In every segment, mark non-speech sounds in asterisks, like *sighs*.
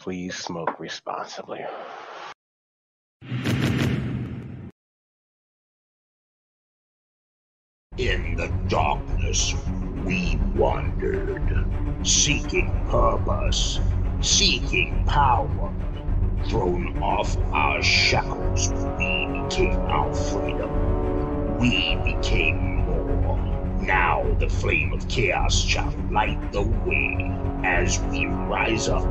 Please smoke responsibly. In the darkness, we wandered, seeking purpose, seeking power. Thrown off our shackles, we became our freedom. We became more. Now the flame of chaos shall light the way as we rise up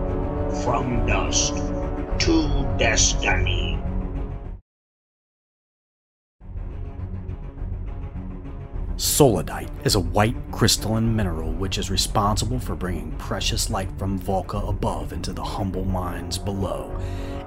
from dust to destiny. Solidite is a white crystalline mineral which is responsible for bringing precious light from Volca above into the humble mines below.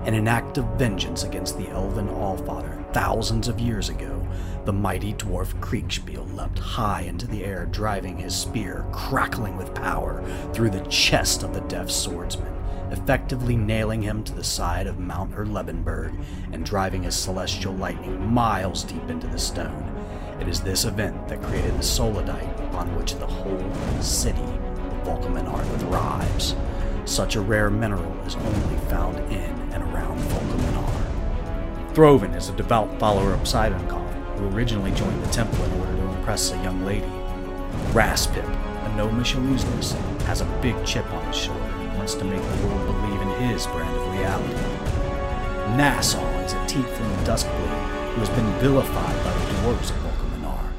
In an act of vengeance against the elven Allfather thousands of years ago, the mighty dwarf Kriegspiel leapt high into the air, driving his spear, crackling with power, through the chest of the deaf swordsman, effectively nailing him to the side of Mount Erlebenberg and driving his celestial lightning miles deep into the stone. It is this event that created the Solidite upon which the whole city of Volcaminar thrives. Such a rare mineral is only found in and around Volcaminar. Throven is a devout follower of Sivankov, who originally joined the temple in order to impress a young lady. Raspip, a gnomish illusionist, has a big chip on his shoulder to make the world believe in his brand of reality. Nassau is a teak from the duskblade who has been vilified by the dwarves of Volcaminar.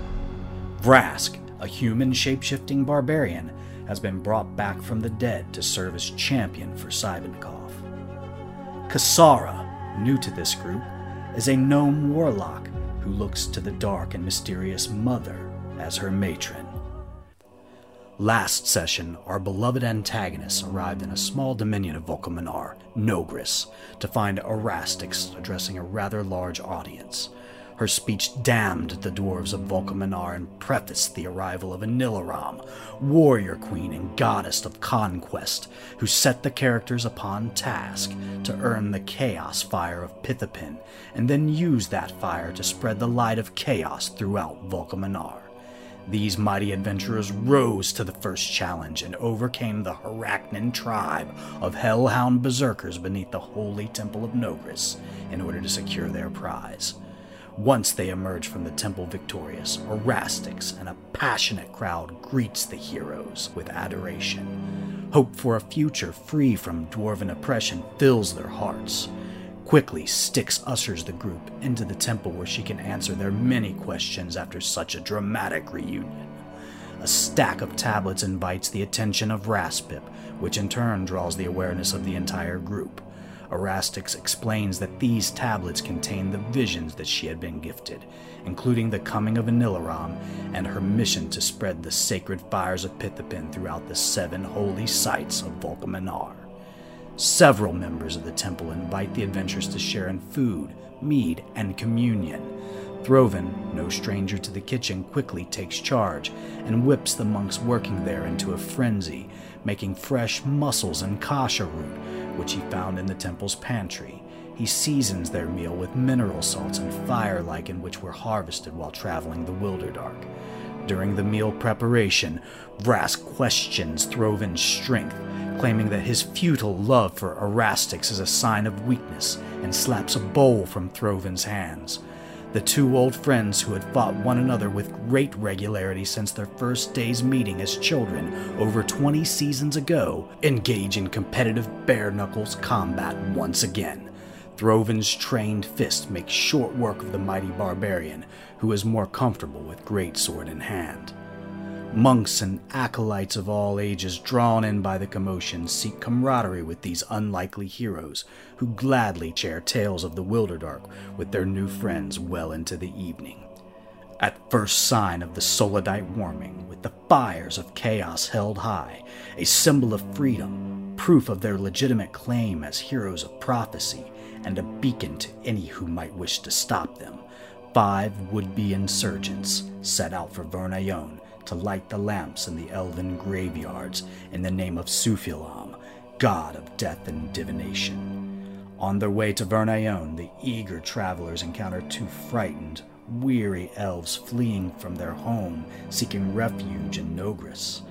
Vrask, a human shapeshifting barbarian, has been brought back from the dead to serve as champion for Sivankov. Kasara, new to this group, is a gnome warlock who looks to the dark and mysterious Mother as her matron. Last session, our beloved antagonists arrived in a small dominion of Volcaminar, Nogris, to find Erastix addressing a rather large audience. Her speech damned the dwarves of Volcaminar and prefaced the arrival of Anilaram, warrior queen and goddess of conquest, who set the characters upon task to earn the chaos fire of Pithapin and then use that fire to spread the light of chaos throughout Volcaminar. These mighty adventurers rose to the first challenge and overcame the Haraknan tribe of hellhound berserkers beneath the holy temple of Nogris in order to secure their prize. Once they emerge from the temple victorious, Erastix and a passionate crowd greets the heroes with adoration. Hope for a future free from dwarven oppression fills their hearts. Quickly, Styx ushers the group into the temple where she can answer their many questions after such a dramatic reunion. A stack of tablets invites the attention of Raspip, which in turn draws the awareness of the entire group. Erastix explains that these tablets contain the visions that she had been gifted, including the coming of Anilaram and her mission to spread the sacred fires of Pithapin throughout the seven holy sites of Volcaminar. Several members of the temple invite the adventurers to share in food, mead, and communion. Throven, no stranger to the kitchen, quickly takes charge and whips the monks working there into a frenzy, making fresh mussels and kasha root, which he found in the temple's pantry. He seasons their meal with mineral salts and fire lichen which were harvested while traveling the Wilderdark. During the meal preparation, Vrask questions Throven's strength, claiming that his futile love for Erastix is a sign of weakness, and slaps a bowl from Throven's hands. The two old friends who had fought one another with great regularity since their first day's meeting as children over 20 seasons ago engage in competitive bare knuckles combat once again. Throven's trained fist makes short work of the mighty barbarian, who is more comfortable with greatsword in hand. Monks and acolytes of all ages, drawn in by the commotion, seek camaraderie with these unlikely heroes, who gladly share tales of the Wilderdark with their new friends well into the evening. At first sign of the Solidite warming, with the fires of chaos held high, a symbol of freedom, proof of their legitimate claim as heroes of prophecy, and a beacon to any who might wish to stop them, five would be insurgents set out for Vernayon to light the lamps in the elven graveyards in the name of Sufilam, god of death and divination. On their way to Vernayon, the eager travelers encounter two frightened, weary elves fleeing from their home, seeking refuge in Nogris.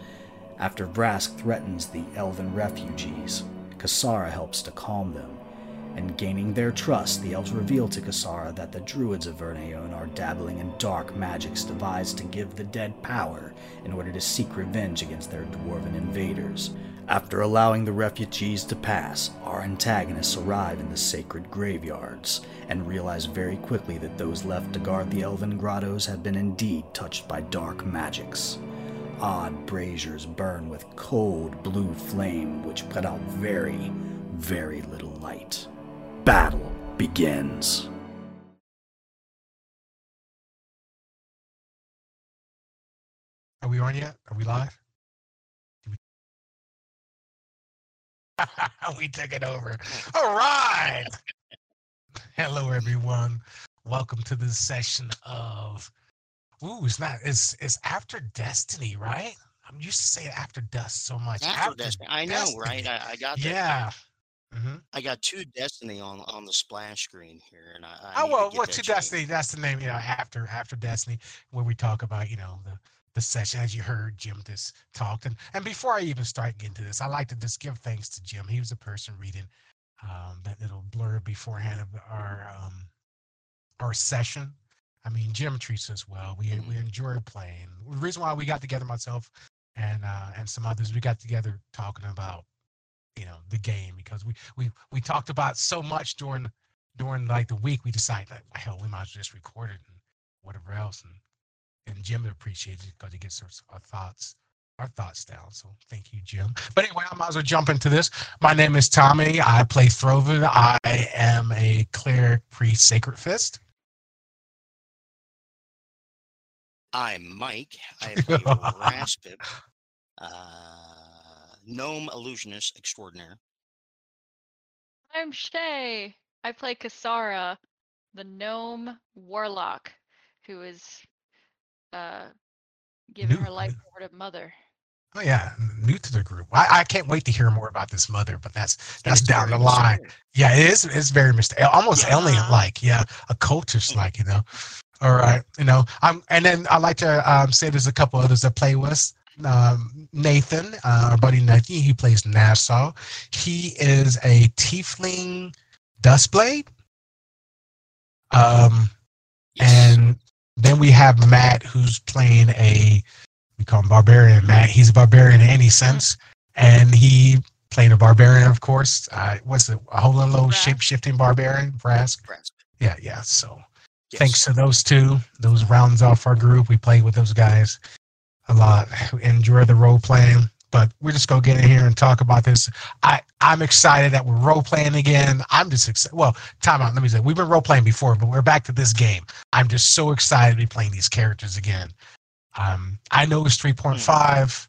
After Vrask threatens the elven refugees, Kasara helps to calm them, and gaining their trust, the elves reveal to Kasara that the druids of Vernayon are dabbling in dark magics devised to give the dead power in order to seek revenge against their dwarven invaders. After allowing the refugees to pass, our antagonists arrive in the sacred graveyards and realize very quickly that those left to guard the elven grottos have been indeed touched by dark magics. Odd braziers burn with cold blue flame which put out very, very little light battle begins. Are we on yet? Are we live? We... *laughs* we took it over. All right. Hello, everyone. Welcome to this session of. Ooh, it's not. It's it's after Destiny, right? I'm used to saying after dust so much. After, after Destiny, I know, right? I, I got that. Yeah. Mm-hmm. I got two Destiny on on the splash screen here, and I, I oh well, what's two Destiny? That's the name, you know. After after Destiny, where we talk about you know the the session as you heard Jim just talked, and and before I even start getting to this, I like to just give thanks to Jim. He was the person reading um, that little blurb beforehand of our um, our session. I mean, Jim treats us well. We mm-hmm. we enjoy playing. The reason why we got together, myself and uh, and some others, we got together talking about you know the game because we we we talked about so much during during like the week we decided like hell we might as well just record it and whatever else and and Jim appreciated it because he gets our, our thoughts our thoughts down. So thank you, Jim. But anyway, I might as well jump into this. My name is Tommy. I play Throven. I am a cleric priest Sacred Fist. I'm Mike. I play *laughs* Raspip. Uh, gnome illusionist extraordinaire. I'm Chey. I play Kasara, the gnome warlock, who is uh giving new, her life over to mother. Oh yeah, new to the group. I, I can't wait to hear more about this mother, but that's that's down the line. Yeah, it is. It's very mysterious, almost yeah. alien like. Yeah, a cultist like. You know. All right, you know. I'm, and then I like to um, say there's a couple others that play with um, Nathan, uh, our buddy Nathan, he plays Nassau. He is a tiefling duskblade. Um, and then we have Matt, who's playing a we call him barbarian. Matt, he's a barbarian in any sense, and he playing a barbarian, of course. Uh, what's the a whole little shape shifting barbarian? Vrask? Vrask. Yeah, yeah. So yes. thanks to those two, those rounds off our group. We played with those guys a lot. Enjoy the role playing, but we're just gonna get in here and talk about this. I I'm excited that we're role playing again. I'm just excited. Well, time out. Let me say we've been role playing before, but we're back to this game. I'm just so excited to be playing these characters again. Um, I know it's 3.5.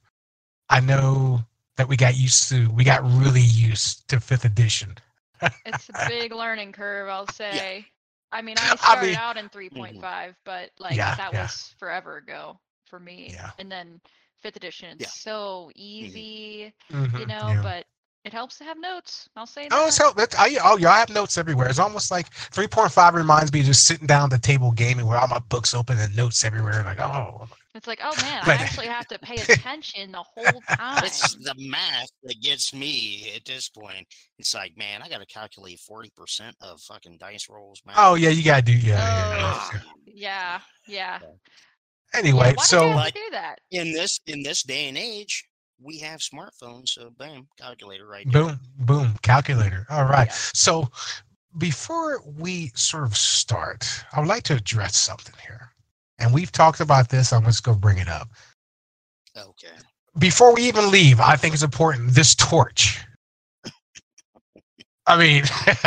I know that we got used to. We got really used to fifth edition. *laughs* it's a big learning curve, I'll say. Yeah. I mean, I *laughs* started I mean, out in 3.5, mm-hmm. but like yeah, that yeah. was forever ago for me. Yeah. And then fifth edition, it's yeah. so mm-hmm. easy, mm-hmm. you know, yeah. but it helps to have notes. I'll say that. Oh, it's help. It's, I, oh, yeah, I have notes everywhere. It's almost like 3.5 reminds me of just sitting down at the table gaming where all my books open and notes everywhere. Like, oh. It's like, oh man, I actually have to pay *laughs* attention the whole time. It's the math that gets me at this point. It's like, man, I got to calculate 40% of fucking dice rolls. Man. Oh, yeah, you got to do, yeah, oh, yeah, yeah. yeah. yeah. Anyway, Why so do that in this in this day and age, we have smartphones, so bam, calculator right there. Boom, boom, calculator. All right. Yeah. So before we sort of start, I would like to address something here. And we've talked about this. I'm just going to bring it up. Okay. Before we even leave, I think it's important. This torch. *laughs* I mean, *laughs*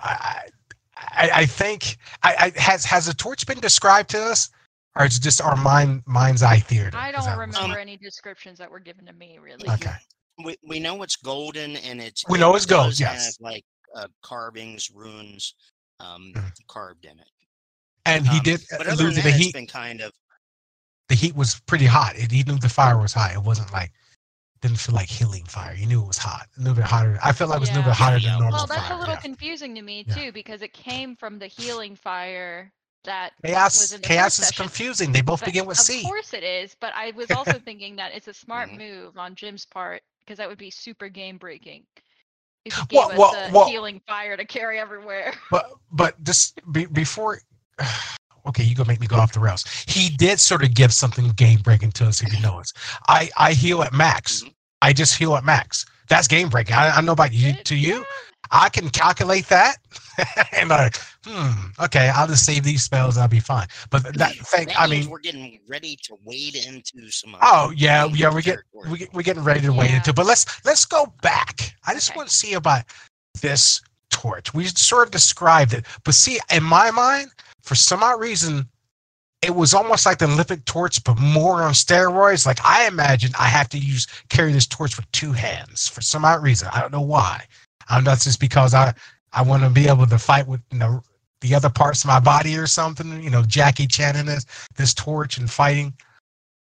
I, I, I think I, I, has has the torch been described to us? Or it's just our mind mind's eye theater. I don't remember any descriptions that were given to me really. Okay. We we know it's golden and it's we know it's gold. Yes. like uh, carvings, runes, um, mm. carved in it. And he um, did but other than that, the heat. been kind of the heat was pretty hot. It, he knew the fire was hot. It wasn't like didn't feel like healing fire. You knew it was hot, a little bit hotter. I felt like it was yeah. a little bit hotter yeah, than normal. Well, that's fire. a little yeah. confusing to me too because it came from the healing fire that chaos chaos is confusing they both but begin with of c of course it is but i was *laughs* also thinking that it's a smart mm-hmm. move on jim's part because that would be super game breaking If he gave Well, us well, a well- healing fire to carry everywhere. *laughs* But but just be, before, *sighs* okay, you gonna make me go off the rails. He did sort of give something game breaking to us if you know us. I I heal at max. Mhm. I just heal at max. That's game breaking. I, I don't know about you. Did- To you, yeah. I can calculate that, *laughs* and like, hmm, okay, I'll just save these spells. I'll be fine. But that thing, That I mean, we're getting ready to wade into some. Oh yeah, yeah, we get territory. we get, we're getting ready to wade into. But let's let's go back. I just Okay. want to see about this torch. We sort of described it, but see, in my mind, for some odd reason, it was almost like the Olympic torch, but more on steroids. Like I imagine I have to use carry this torch with two hands for some odd reason. I don't know why. I don't just because I I want to be able to fight with you know the other parts of my body or something. You know, Jackie Chan in this this torch and fighting.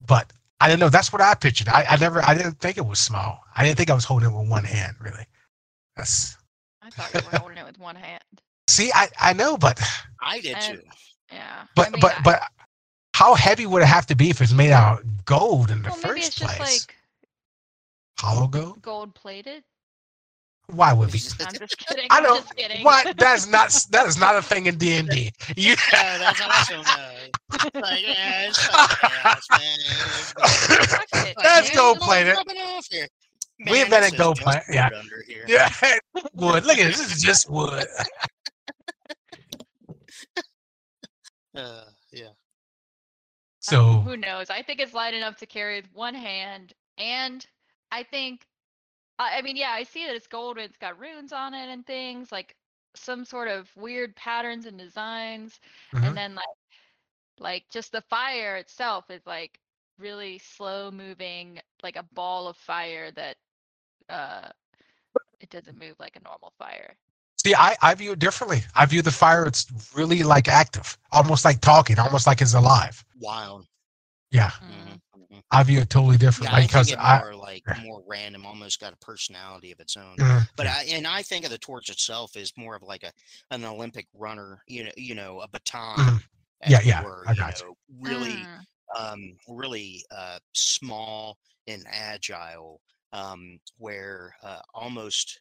But I don't know. That's what I pictured. I, I never. I didn't think it was small. I didn't think I was holding it with one hand. Really. That's I thought you were holding it with one hand. *laughs* see. I I know, but I did And- too. Yeah. but I mean, but I- but how heavy would it have to be if it's made out of gold in the well, maybe first it's just place? like Hollow gold? gold plated. Why would we? I'm just kidding. I don't. just kidding. What? *laughs* That's not. That is not a thing in D and D. You. Oh, *laughs* *laughs* that's awesome. Uh, like, yeah, it's fucking chaos, man. It's gold. Fuck it, That's dude. gold It's all plated. rubbing off. We Man, invented this is gold just yeah. Under here. Yeah. Wood. Look at this. This is just wood. Uh, yeah. So who knows? I think it's light enough to carry with one hand, and I think, I I mean, yeah, I see that it's gold. and It's got runes on it and things like some sort of weird patterns and designs, Mhm. and then like, like just the fire itself is like really slow moving, like a ball of fire that, uh, it doesn't move like a normal fire. See, I, I view it differently. I view the fire, it's really like active, almost like talking, almost like it's alive. Wild. Yeah, Mm. hmm I view it totally different Yeah, I because think it I, more like yeah. more random, almost got a personality of its own. Mhm. But I and I think of the torch itself as more of like a an Olympic runner, you know, you know, a baton. Mhm. Yeah, yeah, were, I got you. know, really, Mm. um, really uh, small and agile, um, where uh, almost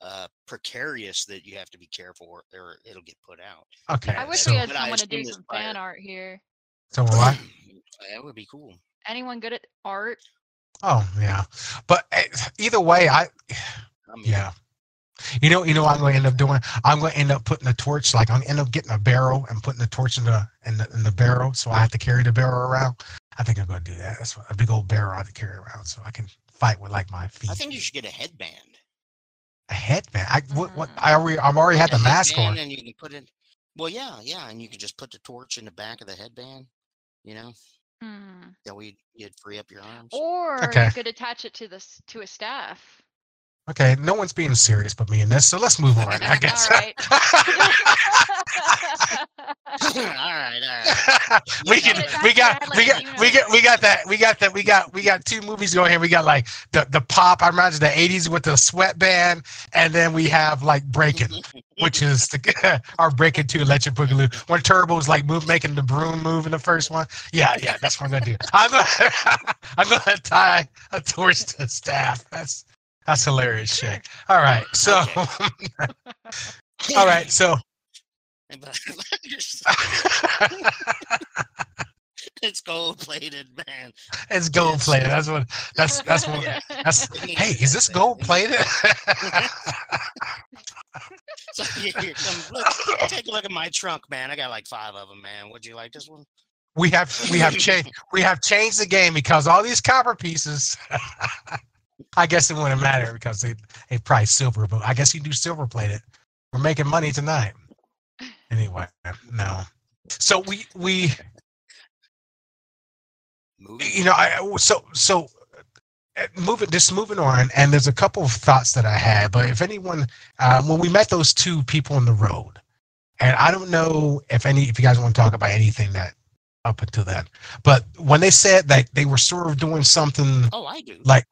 uh, precarious that you have to be careful or, or it'll get put out. okay. I wish so, we had someone to do some fire- fan art here. so what? *clears throat* that would be cool. Anyone good at art? Oh yeah, but eh, either way, I I mean, *sighs* yeah. You know, you know what I'm going to end up doing. I'm going to end up putting the torch, like I'm gonna end up getting a barrel and putting the torch in the in the, in the barrel, so I have to carry the barrel around. I think I'm going to do that. That's a big old barrel I have to carry around, so I can fight with like my feet. I think you should get a headband. a headband. I what, what Mm. I already I've already had the mask on. and you can put it. Well, yeah, yeah, and you can just put the torch in the back of the headband. You know, Hmm. that way you'd free up your arms. Or Okay. you could attach it to the s- to a staff. Okay, no one's being serious but me in this, so let's move on. I *laughs* guess. right. *laughs* all right, all right. *laughs* we can got we got we got we got we got that we got that we got we got two movies going here. We got like the the pop. I imagine the '80s with the sweatband, and then we have like breaking, which is the our breaking to electric boogaloo. When Turbo's like move making the broom move in the first one. Yeah, yeah, that's what I'm gonna do. I'm gonna I'm gonna tie a torch to the staff. That's that's hilarious shit. All right, so *laughs* all right, so *laughs* it's gold plated, man. it's gold plated. That's what that's that's what that's. *laughs* Hey, is this gold plated? So here, here, come, look, take a look at my trunk, man. I got like five of them, man. Would you like this one? we have we have changed we have changed the game because all these copper pieces. I guess it wouldn't matter because they they price silver, but I guess you do silver plated. We're making money tonight. Anyway, no. So we we you know I so so uh, moving just moving on and there's a couple of thoughts that i had but if anyone uh, when we met those two people on the road and i don't know if any if you guys want to talk about anything that up until then but when they said that they were sort of doing something Oh, I do. like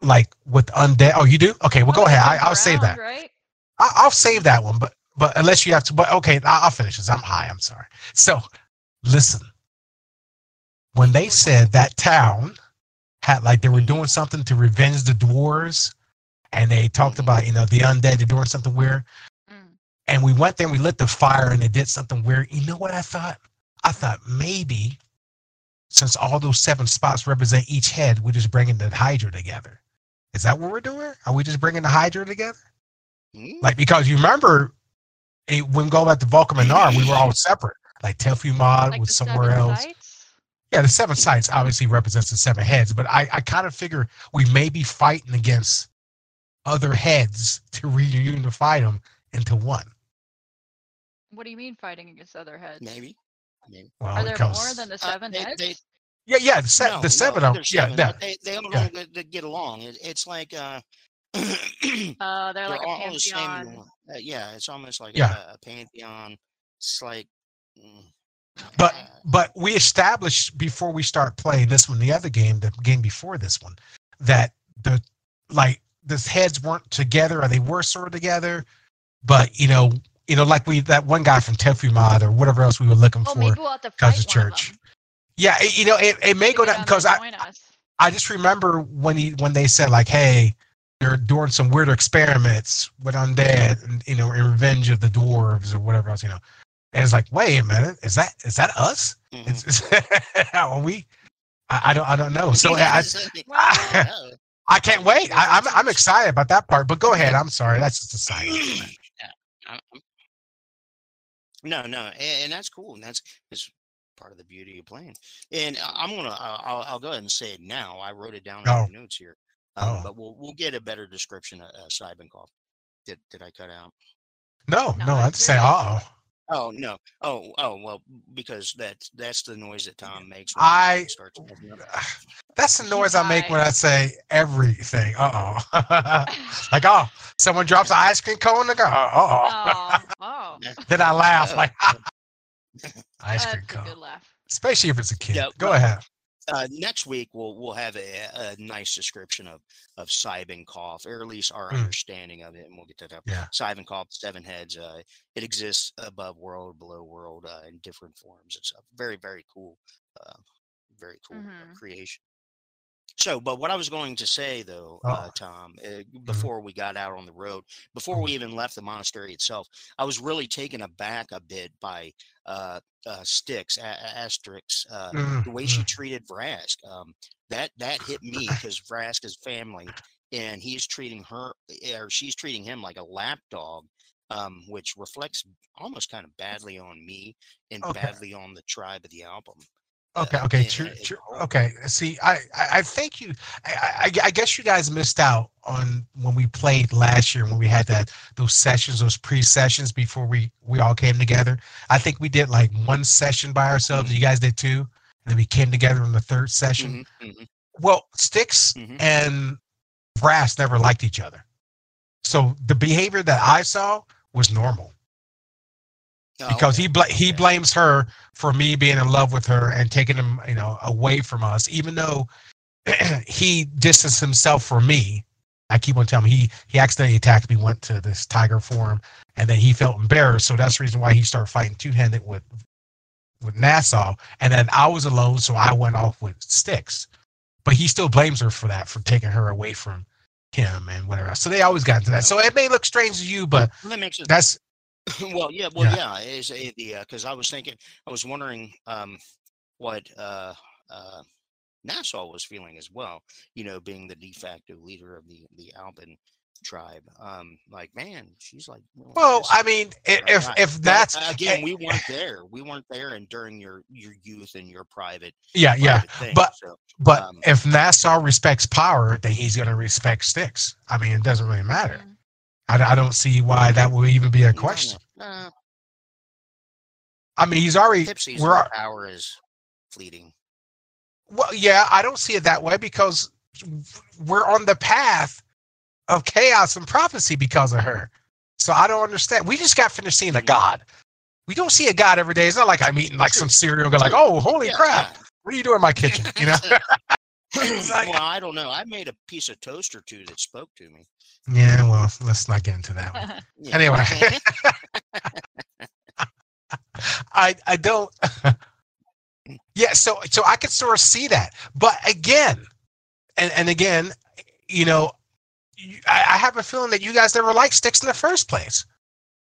like with undead oh you do okay well go ahead I, i'll save that Right? I, I'll save that one, but but unless you have to, but okay, I- I'll finish this. I'm high. I'm sorry. So, listen. When they said that town had like they were doing something to revenge the dwarves, and they talked about you know the undead they're doing something weird. Mm. And we went there and we lit the fire and it did something weird. You know what I thought? I thought maybe since all those seven spots represent each head, we're just bringing the Hydra together. Is that what we're doing? Are we just bringing the Hydra together? Mm, Like because you remember when we go back to Volcaminar, we were all separate. Like Tefumad Like was somewhere else. sites? Yeah, the seven sites obviously represents the seven heads, but I, I kind of figure we may be fighting against other heads to reunify them into one. What do you mean fighting against other heads? maybe. Maybe. Well, Are there comes- more than the Uh, seven they- heads? they- Yeah, yeah, the, se- No, the seven no, of there's yeah, seven, yeah, they they all yeah. get, get along. It, it's like uh, *clears throat* Uh, they're like a all the same. pantheon. Uh, yeah, it's almost like Yeah. a, a pantheon. It's like. mm, But uh, but we established before we start playing this one, the other game, the game before this one, that the like the heads weren't together or they were sort of together, but you know, you know, like we that one guy from Tefumad or whatever else we were looking Oh, for. maybe we'll have to Cause fight of one of church. Them. Yeah, it, you know, it, it may go down down because I us. I just remember when he when they said like, hey, they're doing some weird experiments with undead, and you know, in revenge of the dwarves or whatever else, you know. And it's like, wait a minute, is that is that us? mhm. It's, it's *laughs* are we? I, I don't I don't know. So *laughs* I Well, no. I can't wait. I, I'm I'm excited about that part. But go ahead. I'm sorry. That's just a side. *clears throat* Yeah, I'm- I'm- No, no, and, and that's cool, and that's is part of the beauty of playing. And I- I'm gonna, I'll, I'll- I'll go ahead and say it now. I wrote it down in Oh. my notes here, um, Oh. but we'll we'll get a better description of uh, Cybenkopf. Did did I cut out? No, No, no. I'd that's say, uh oh. Oh no! Oh oh well, because that's that's the noise that Tom makes. when I- he starts. *sighs* That's the noise I make when. I say everything. Uh oh. *laughs* like *laughs* oh, someone drops an ice cream cone. Like oh, uh oh, oh. Then I laugh like *laughs* ice That's cream a cone. good laugh. Especially if it's a kid. Yeah, Go well, ahead. uh, next week we'll we'll have a, a nice description of of Cybenkopf, or at least our Mm. understanding of it, and we'll get that up. Yeah. Cybenkopf, seven heads. Uh, it exists above world, below world, uh, in different forms and stuff. Very very cool. Uh, very cool uh, Mhm. creation. So, but what I was going to say though, uh, Oh. Tom, uh, before we got out on the road, before Mhm. we even left the monastery itself, I was really taken aback a bit by uh, uh, Styx, a- Asterix, uh, Mm, the way she mm. treated Vrask. Um, that that hit me *laughs* because Vrask is family, and he's treating her or she's treating him like a lapdog, um, which reflects almost kind of badly on me and Okay. badly on the tribe of the album. Okay, uh, okay, in- true, in true. Okay, see, I, I, I think you, I, I, I guess you guys missed out on when we played last year when we had that those sessions, those pre-sessions before we we all came together. I think we did like one session by ourselves. You guys did two, and then we came together on the third session. Mhm, mhm, Well, Styx Mhm. and Brass never liked each other, so the behavior that I saw was normal Oh, because okay, he bla- he blames her for me being in love with her and taking him you know away from us even though *clears throat* he distanced himself from me. I keep on telling him he he accidentally attacked me went to this tiger forum and then he felt embarrassed. So that's the reason why he started fighting two-handed with with nassau. And then i was alone so i went off with Styx but he still blames her for that for taking her away from him and whatever else. so they always got into that. So it may look strange to you but Well, that makes sense. that's *laughs* well, yeah, well, Yeah. yeah, is the because I was thinking, I was wondering um, what uh, uh, Nassau was feeling as well. You know, being the de facto leader of the the Alban tribe. Um, like, man, she's like. really well i mean i- right if guy." if that's uh, again, we weren't there. We weren't there, and during your your youth and your private, yeah yeah thing, but- so, But Um, if Nassau respects power, then he's going to respect Styx. I mean, it doesn't really matter. I, I don't see why that would even be a question. uh, I mean, he's already. Pip sees We're, power is fleeting. well, yeah, I don't see it that way because we're on the path of chaos and prophecy because of her. So I don't understand. We just got finished seeing a god. We don't see a god every day. It's not like I'm eating like some cereal. And go like, oh, holy Yeah, crap! What are you doing in my kitchen? You know? *laughs* *laughs* yeah. It's like- well, I don't know. I made a piece of toast or two that spoke to me. yeah. Well, let's not get into that one. *laughs* Yeah. Anyway. *laughs* I I don't. *laughs* yeah, so so I could sort of see that, but again, and and again, you know, you, I, I have a feeling that you guys never liked Styx in the first place.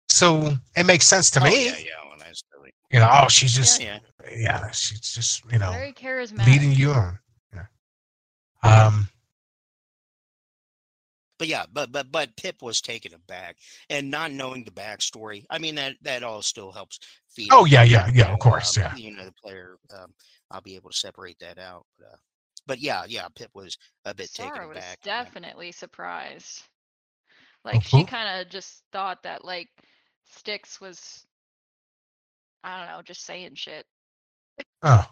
So it makes sense to Oh, me. yeah, yeah. When I was really, You know, oh, she's just yeah, yeah, she's just you know Very charismatic. leading you on. Yeah. Um. but yeah, but but but Pip was taken aback and not knowing the backstory. I mean that that all still helps feed. Oh yeah, yeah, yeah. know, Of course, um, yeah. You know the player. Um, I'll be able to separate that out. But, uh, but yeah, yeah. Pip was a bit taken Sarah was aback. on that. definitely surprised. Like who? she kind of just thought that like Styx was, I don't know, just saying shit Oh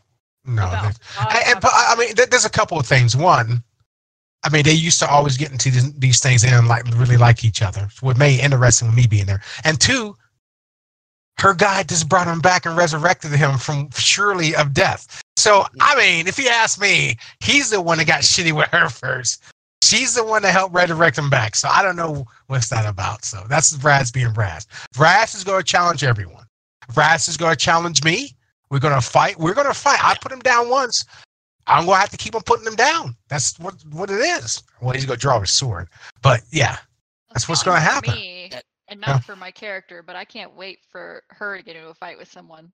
no. about. that- I, and, but I mean, there's a couple of things. One, I mean, they used to always get into these, these things and like really like each other. What made it interesting with me being there. And two, her guy just brought him back and resurrected him from surely of death. So I mean, if you ask me, he's the one that got *laughs* shitty with her first. She's the one that helped resurrect him back. So I don't know what's that about. So that's Brad's being Brad. Brad is going to challenge everyone. Brad is going to challenge me. We're going to fight. We're going to fight. I put him down once. I'm going to have to keep on putting him down. That's what what it is. Well, he's going to draw his sword. But yeah, That's what's not gonna for happen. Me, That- and Yeah. not for my character, but I can't wait for her to get into a fight with someone.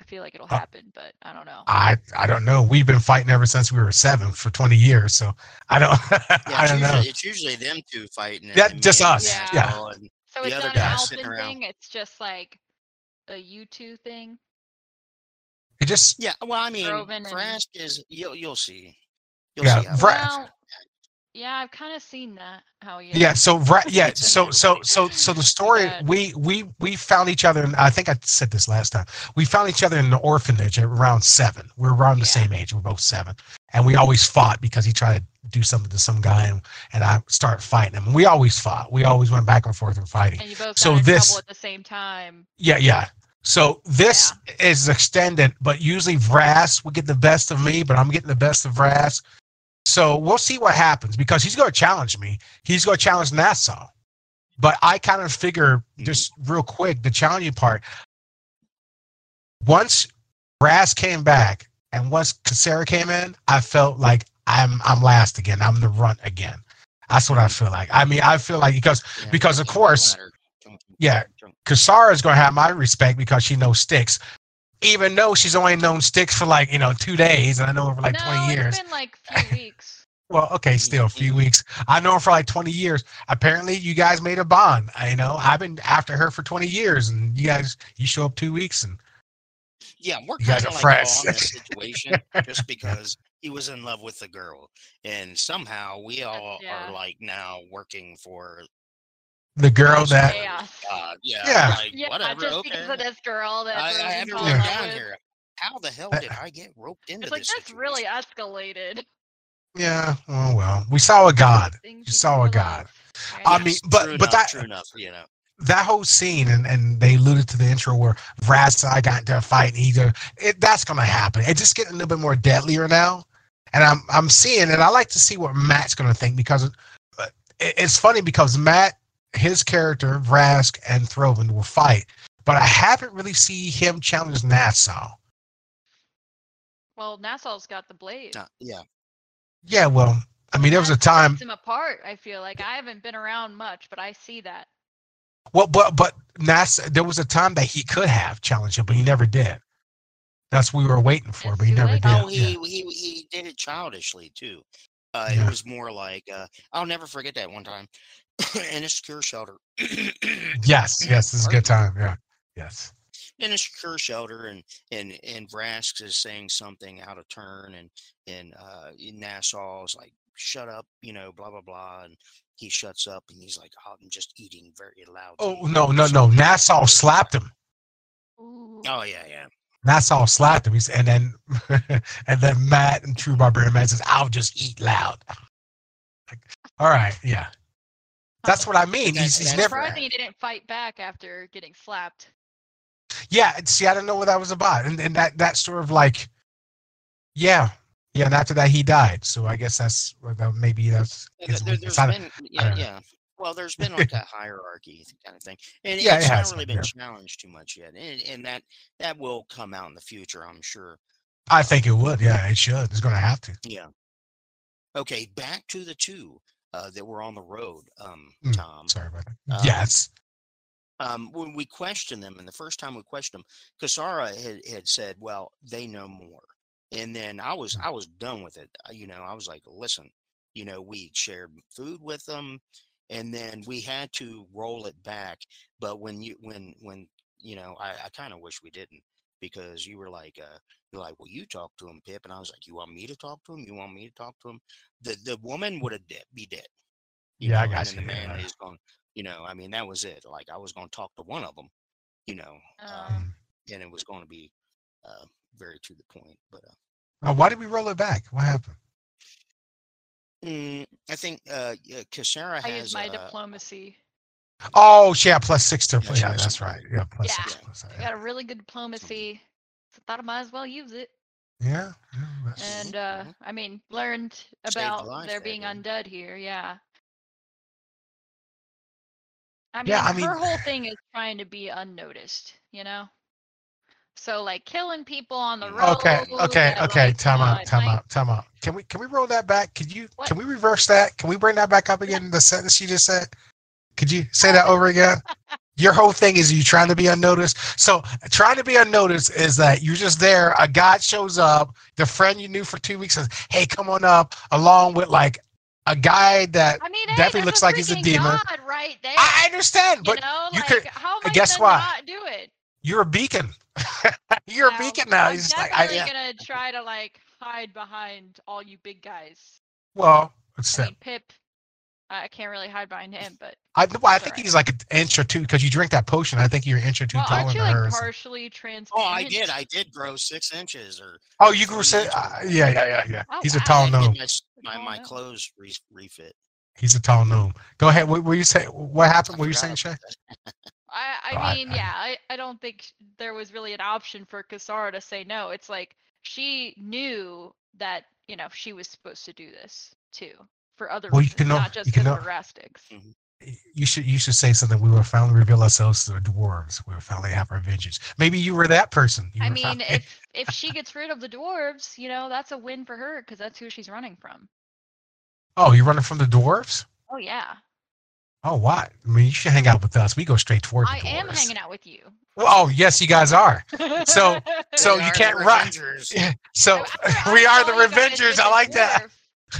I feel like it'll Uh, happen, but I don't know. I I don't know. We've been fighting ever since we were seven for 20 years. So I don't *laughs* Yeah, I it's don't know. usually, It's usually them two fighting. Yeah, just us, Matt yeah. So the it's other not an guy's sitting Alpin thing. It's just like a you two thing. It just Yeah, well, I mean, Groven and- is you'll you'll see. You'll Yeah, see how Fra- it Well, yeah, I've kind of seen that. How you? yeah so *laughs* right yeah so so so so the story Good. we we we found each other and i think i said this last time we found each other in the orphanage at around seven we're around the Yeah. same age we're both seven and we always fought because he tried to do something to some guy and, and i started fighting him we always fought we always went back and forth and fighting And you both So got in this- trouble at the same time. yeah yeah so this is extended but usually Vras will get the best of me but i'm getting the best of Vras. So we'll see what happens because he's going to challenge me. He's going to challenge nassau. But i kind of figure hmm. just real quick the challenging part. Once Vras came back and once Sarah came in i felt like i'm i'm last again. I'm the runt again. That's what i feel like. I mean i feel like because Yeah, because of course- ladder. Chunk, chunk, yeah, chunk, chunk. Kasara is going to have my respect because she knows Styx, even though she's only known Styx for like you know two days, and I know her for like no, twenty years. it's been like a *laughs* few weeks. Well, okay, still a few weeks. I know her for like twenty years. Apparently, you guys made a bond. I know I've been after her for twenty years, and you guys you show up two weeks, and Yeah, we're guys kind are of like friends. all in this situation *laughs* just because he was in love with the girl, and somehow we all yeah. are like now working for the girl that Chaos. God. Yeah, Yeah. like, Yeah, whatever. just okay. because of this girl that I, I Rosen had to fell write in it love down with. here. How the hell Uh, did I get roped into It's like this? that's really escalated. yeah. Oh well, we saw a god. Things You saw a god. love, I right? mean, but- true but enough, that- true enough, you know. that whole scene, and, and they alluded to the intro where Vras and I got into a fight, and either it, that's going to happen. It's just getting a little bit more deadlier now, and I'm I'm seeing it. I like to see what Matt's going to think because uh, it, it's funny because Matt, his character Vrask and Throven will fight, but I haven't really see him challenge Nassau. well, Nassau's got the blade. Uh, yeah. Yeah, well, I mean, there was a time. sets him apart. I feel like I haven't been around much, but I see that. Well, but but Nass, there was a time that he could have challenged him, but he never did. That's what we were waiting for, It's but he never late. did. Oh, yeah. he, he he did it childishly too. Uh, Yeah. It was more like uh, I'll never forget that one time *coughs* in a secure shelter. Yes, *coughs* yes, this is a good time. Yeah, yes. in a secure shelter, and and and Vrask is saying something out of turn, and and uh, Nassau is like, "Shut up," you know, blah blah blah, and he shuts up, and he's like, oh, "I'm just eating very loud." Oh no, no, no! Nassau slapped him. Oh yeah, yeah. Nassau slapped him. He's, and then *laughs* and then Matt and True Barbarian Matt says, "I'll just eat loud." Like, all right, yeah, that's what I mean. He's, he's that's never. Surprising he didn't fight back after getting slapped. Yeah, see, I don't know what that was about, and and that that sort of like, yeah, yeah. And after that, he died. So I guess that's well, maybe that's Yeah, his there, weakness. has been, yeah, yeah. Well, there's been like a *laughs* hierarchy kind of thing, and Yeah, it it's has not really been, been challenged too much yet, and, and that that will come out in the future, I'm sure. I think it would. Yeah, it should. It's going to have to. Yeah. Okay, back to the two. Uh, that were on the road. Um, Mm, Tom. Sorry about that. *laughs* Um, yes. um, when we questioned them, and the first time we questioned them, Kasara had, had said, "Well, they know more." And then I was Mm. I was done with it. Uh, You know, I was like, "Listen, you know, we shared food with them, and then we had to roll it back." But when you when when you know, I, I kind of wish we didn't because you were like, uh, you're like, "Well, you talk to him, Pip," and I was like, "You want me to talk to him? You want me to talk to him?" The the woman would have de- be dead. you Yeah, I know, got and you, the man yeah. is going you know, I mean, that was it. Like I was going to talk to one of them, you know, Um, um, and it was going to be uh, very to the point. But uh, Uh, why did we roll it back? What happened? mm, I think uh, yeah, Kasara I has used my uh, diplomacy. Oh, yeah, plus six to Yeah, yeah, she yeah was that's right. Yeah, plus Yeah. six. Plus, I got a really good diplomacy. So thought I might as well use it. yeah, yeah, that's- And uh mhm. I mean learned about life there being day. undead here, yeah. I mean, Yeah, I her whole thing is trying to be unnoticed, you know? So like killing people on the Mm. road. Okay, okay, and, okay. like, you Time out, time out, time out. Can we can we roll that back? Can you What? can we reverse that? Can we bring that back up again? The sentence you just said. Could you say that over again? Your whole thing is you trying to be unnoticed. So trying to be unnoticed is that you're just there. A guy shows up. The friend you knew for two weeks says, "Hey, come on up," along with like a guy that I mean, definitely there's looks like he's a demon. God right there. I understand, but you know, you like could- how am guess what? do it? you're a beacon. *laughs* you're a beacon now. I'm He's just like, I, definitely gonna try to like hide behind all you big guys. well, it's I mean, Pip, I I can't really hide behind him, but I, well, I think alright. he's like an inch or two because you drink that potion. I think you're an inch or two well, taller aren't you than like her. partially transparent? oh, I did, I did grow six inches or oh, you grew. three Say, inches. uh, yeah, yeah, yeah, yeah. Oh, he's a tall gnome. my my, my clothes re- refit. He's a tall gnome. Go ahead. What were you saying? What happened? What were you saying, Chey? about. *laughs* I, I Oh, I- mean, I- yeah, I, I don't think there was really an option for Kasara to say no. It's like she knew that, you know, she was supposed to do this too for other Well, you reasons, can not just you can because know- of Rastigs. Mm. You should you should say something. We will finally reveal ourselves to the dwarves. We will finally have our vengeance. Maybe you were that person. You I mean, finally- if if she *laughs* gets rid of the dwarves, you know, that's a win for her because that's who she's running from. oh, you're running from the dwarves? Oh yeah, Oh, why? I mean, you should hang out with us. We go straight toward the I dwarves. am hanging out with you. Well, oh, yes, you guys are. So- *laughs* So We you can't run. Revengers. *laughs* So we are the saw Revengers. I like that.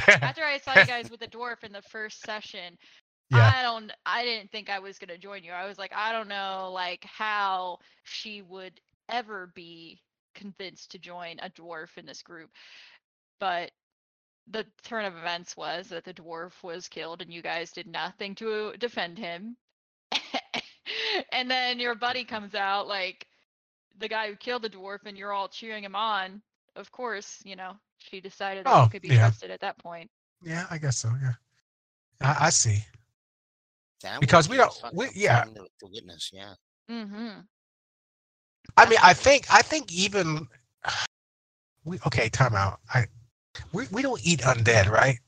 After I saw you *laughs* guys with the dwarf in the first session, Yeah. I don't I didn't think I was gonna join you. I was like, I don't know like how she would ever be convinced to join a dwarf in this group. But the turn of events was that the dwarf was killed and you guys did nothing to defend him. *laughs* and then your buddy mm-hmm. comes out like the guy who killed the dwarf and you're all cheering him on. Of course, you know, she decided that Oh, you could be yeah. trusted at that point. Yeah, I guess so. Yeah, I, I see. That Because we be a don't- we- yeah. thing To, to witness, yeah. Mm-hmm. I mean, I think I think even we okay. Time out. I we we don't eat undead, right?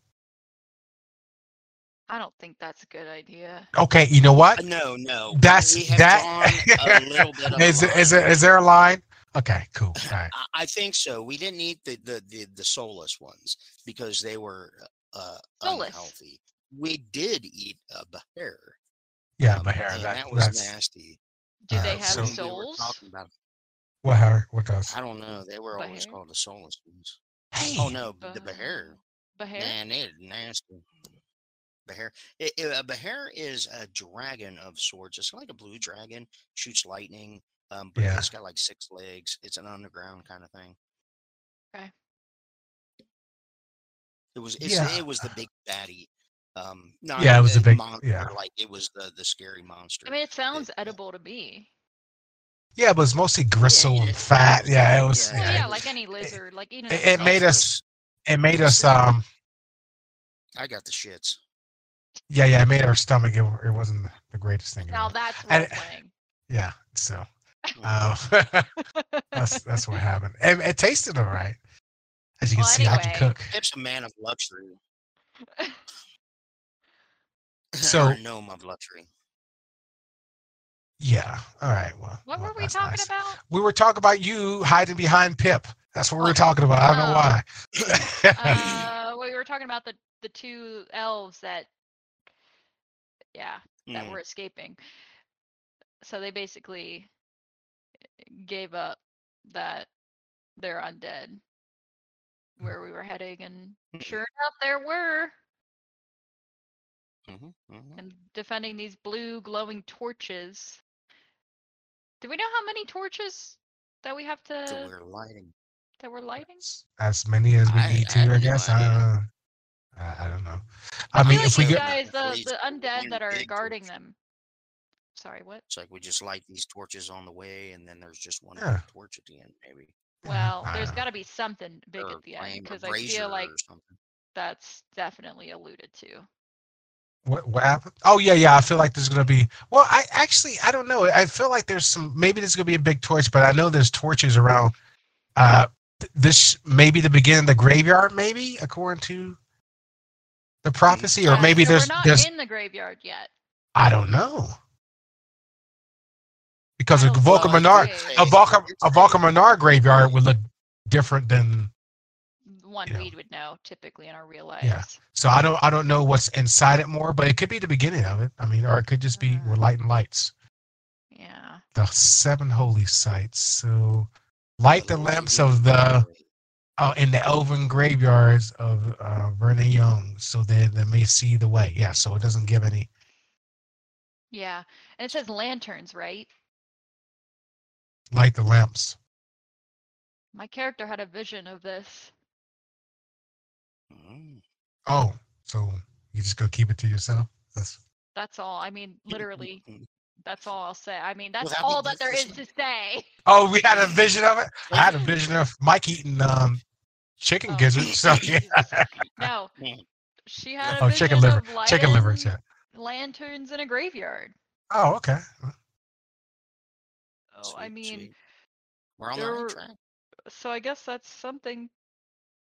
I don't think that's a good idea. Okay, you know what? Uh, No, no. That's we have that. a little bit *laughs* of a is, it- is line. there a line? Okay, cool. All right. I- I think so. We didn't eat the the the, the soulless ones because they were uh, Soulless. unhealthy. We did eat a bear. Yeah, um, but hair. and That, that was nasty. Do Uh, they have so- When we souls? talking about- what hair? What does? I don't know. They were always Behair? called the soulless ones. Hey, Oh no, b- the bear. Behair? Man, they're nasty. Bear. It, it, a bear is a dragon of sorts. It's like a blue dragon, shoots lightning, um, but Yeah. it's got like six legs. It's an underground kind of thing. Okay. It was. It's, Yeah. It was the big baddie. Um, not Yeah, it was the the big- monster, yeah. Like it was the the scary monster. I mean, it sounds uh, edible to me. yeah, but it's mostly gristle yeah, and fat. Yeah, it was. Yeah, Yeah, like any lizard, like eating. it, it made us. It made us. Um. I got the shits. Yeah, yeah. It made our stomach. It, it wasn't the greatest thing. Now that's And it- playing. Yeah. So. Uh, *laughs* *laughs* that's that's what happened. And it tasted all right. As you can Well, see, I can cook. Pip's a man of luxury. *laughs* So- or a gnome of luxury. Yeah. All right. Well. What well, were we talking nice. about? We were talking about you hiding behind Pip. That's what we were Oh. talking about. I don't know Oh. why. Uh, we we were talking about the the two elves that, yeah, that Mm. were escaping. So they basically gave up that they're undead where we were heading, and Mm. sure enough, there were, Mhm, mhm. and defending these blue glowing torches. Do we know how many torches that we have So to we're lighting. that we're lighting? As many as we I- need I to, have I no guess. I, idea. uh, I, I don't know. I I mean, if we like get guys, the the undead that are guarding them. Sorry, what? It's like we just light these torches on the way, and then there's just one Yeah. torch at the end, maybe. Well, I there's got to be something big at the end because I feel like that's definitely alluded to. What what happened? Oh yeah, yeah. I feel like there's gonna be. Well, I actually I don't know. I feel like there's some. Maybe there's gonna be a big torch, but I know there's torches around. Uh, th- this maybe the beginning of the graveyard, maybe according to the prophecy, or Uh, maybe so there's we're not there's. in the graveyard yet. I don't know. Because a Vulcan know. Menard, a it's- a Menard graveyard would look different than. One you know. we would know typically in our real Yeah. So I don't, I don't know what's inside it more, but it could be the beginning of it. I mean, or it could just be we're Uh. lighting lights. Yeah. the seven holy sites. So light the lamps of the uh, in the elven graveyards of uh, Vernayon, so they, they may see the way. Yeah, so it doesn't give any. Yeah. And it says lanterns, right? Light the lamps. My character had a vision of this. Oh, so you just gonna keep it to yourself? That's That's all. I mean, literally, that's all I'll say. I mean, that's all that there is to say. oh, we had a vision of it. I had a vision of Mike eating um chicken Oh, gizzards. So *laughs* yeah. No. She had a Oh, vision chicken liver. of Chicken liver. lighting Yeah. lanterns in a graveyard. Oh, okay. Oh, I mean, sweet. we're on the right track. so I guess that's something